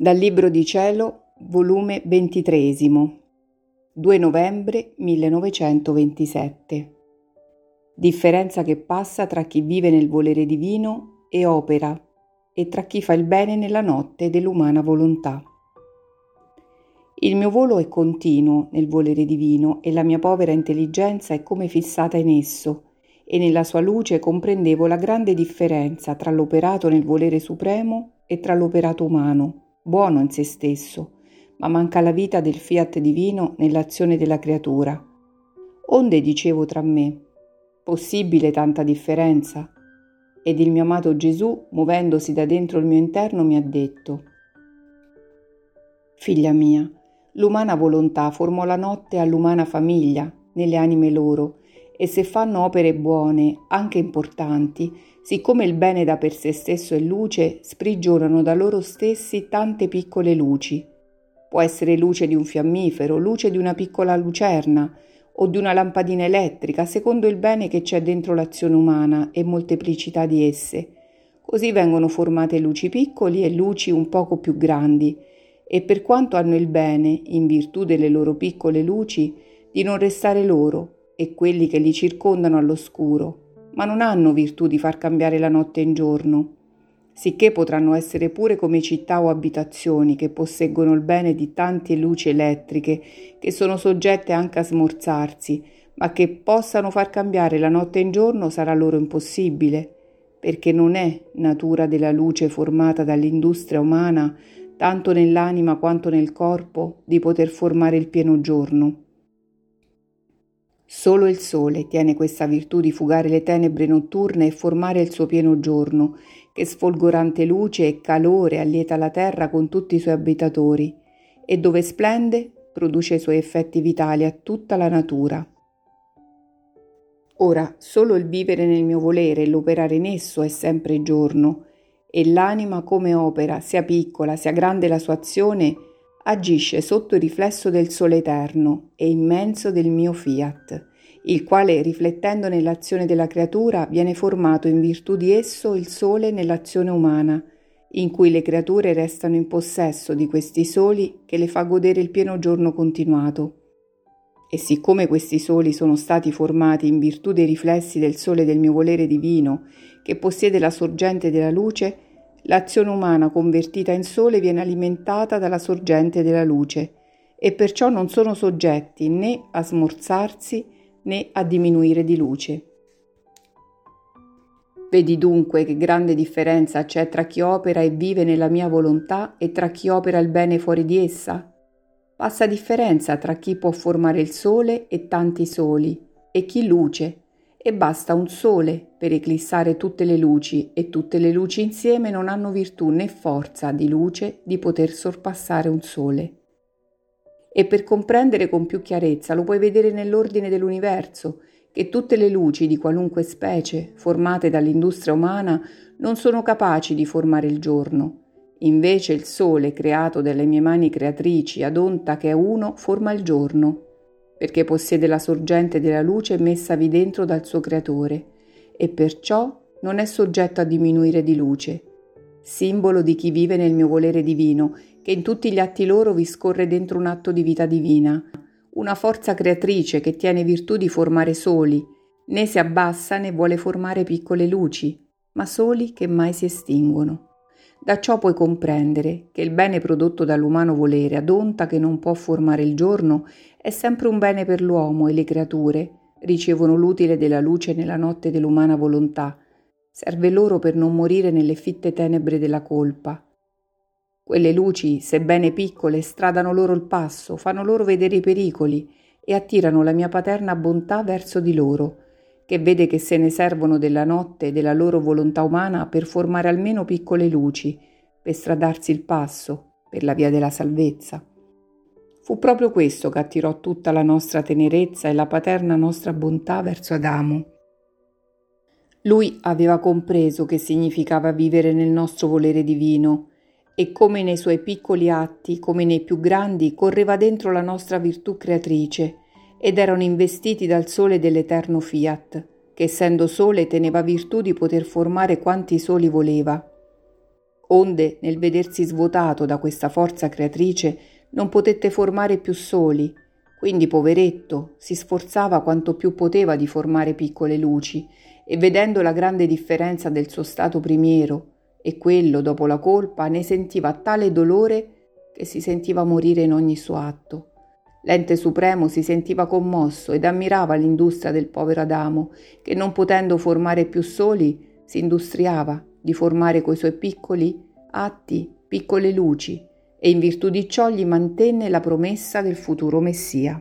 Dal Libro di Cielo, volume ventitresimo, 2 novembre 1927. Differenza che passa tra chi vive nel volere divino e opera, e tra chi fa il bene nella notte dell'umana volontà. Il mio volo è continuo nel volere divino e la mia povera intelligenza è come fissata in esso, e nella sua luce comprendevo la grande differenza tra l'operato nel volere supremo e tra l'operato umano buono in se stesso, ma manca la vita del fiat divino nell'azione della creatura. Onde dicevo tra me, possibile tanta differenza? Ed il mio amato Gesù, muovendosi da dentro il mio interno, mi ha detto, Figlia mia, l'umana volontà formò la notte all'umana famiglia, nelle anime loro, e se fanno opere buone, anche importanti, siccome il bene da per sé stesso è luce, sprigionano da loro stessi tante piccole luci. Può essere luce di un fiammifero, luce di una piccola lucerna o di una lampadina elettrica, secondo il bene che c'è dentro l'azione umana e molteplicità di esse. Così vengono formate luci piccoli e luci un poco più grandi, e per quanto hanno il bene, in virtù delle loro piccole luci, di non restare loro, e quelli che li circondano all'oscuro, ma non hanno virtù di far cambiare la notte in giorno, sicché potranno essere pure come città o abitazioni che posseggono il bene di tante luci elettriche che sono soggette anche a smorzarsi, ma che possano far cambiare la notte in giorno sarà loro impossibile, perché non è natura della luce formata dall'industria umana, tanto nell'anima quanto nel corpo, di poter formare il pieno giorno. Solo il sole tiene questa virtù di fugare le tenebre notturne e formare il suo pieno giorno, che sfolgorante luce e calore allieta la terra con tutti i suoi abitatori, e dove splende produce i suoi effetti vitali a tutta la natura. Ora, solo il vivere nel mio volere e l'operare in esso è sempre giorno, e l'anima come opera, sia piccola sia grande la sua azione, agisce sotto il riflesso del sole eterno e immenso del mio fiat, il quale, riflettendo nell'azione della creatura, viene formato in virtù di esso il sole nell'azione umana, in cui le creature restano in possesso di questi soli che le fa godere il pieno giorno continuato. E siccome questi soli sono stati formati in virtù dei riflessi del sole del mio volere divino, che possiede la sorgente della luce, L'azione umana convertita in sole viene alimentata dalla sorgente della luce e perciò non sono soggetti né a smorzarsi né a diminuire di luce. Vedi dunque che grande differenza c'è tra chi opera e vive nella mia volontà e tra chi opera il bene fuori di essa? Passa differenza tra chi può formare il sole e tanti soli, e chi luce, e basta un sole per eclissare tutte le luci e tutte le luci insieme non hanno virtù né forza di luce di poter sorpassare un sole. E per comprendere con più chiarezza lo puoi vedere nell'ordine dell'universo, che tutte le luci di qualunque specie formate dall'industria umana non sono capaci di formare il giorno. Invece il sole creato dalle mie mani creatrici ad onta che è uno forma il giorno perché possiede la sorgente della luce messavi dentro dal suo creatore e perciò non è soggetto a diminuire di luce, simbolo di chi vive nel mio volere divino, che in tutti gli atti loro vi scorre dentro un atto di vita divina, una forza creatrice che tiene virtù di formare soli, né si abbassa né vuole formare piccole luci, ma soli che mai si estinguono. Da ciò puoi comprendere che il bene prodotto dall'umano volere, ad onta che non può formare il giorno, è sempre un bene per l'uomo e le creature ricevono l'utile della luce nella notte dell'umana volontà. Serve loro per non morire nelle fitte tenebre della colpa. Quelle luci, sebbene piccole, stradano loro il passo, fanno loro vedere i pericoli e attirano la mia paterna bontà verso di loro che vede che se ne servono della notte e della loro volontà umana per formare almeno piccole luci, per stradarsi il passo, per la via della salvezza. Fu proprio questo che attirò tutta la nostra tenerezza e la paterna nostra bontà verso Adamo. Lui aveva compreso che significava vivere nel nostro volere divino e come nei suoi piccoli atti, come nei più grandi, correva dentro la nostra virtù creatrice ed erano investiti dal sole dell'eterno fiat, che essendo sole teneva virtù di poter formare quanti soli voleva. Onde, nel vedersi svuotato da questa forza creatrice, non potette formare più soli, quindi poveretto si sforzava quanto più poteva di formare piccole luci e vedendo la grande differenza del suo stato primiero e quello dopo la colpa ne sentiva tale dolore che si sentiva morire in ogni suo atto. L'ente supremo si sentiva commosso ed ammirava l'industria del povero Adamo, che non potendo formare più soli, si industriava di formare coi suoi piccoli atti, piccole luci, e in virtù di ciò gli mantenne la promessa del futuro Messia.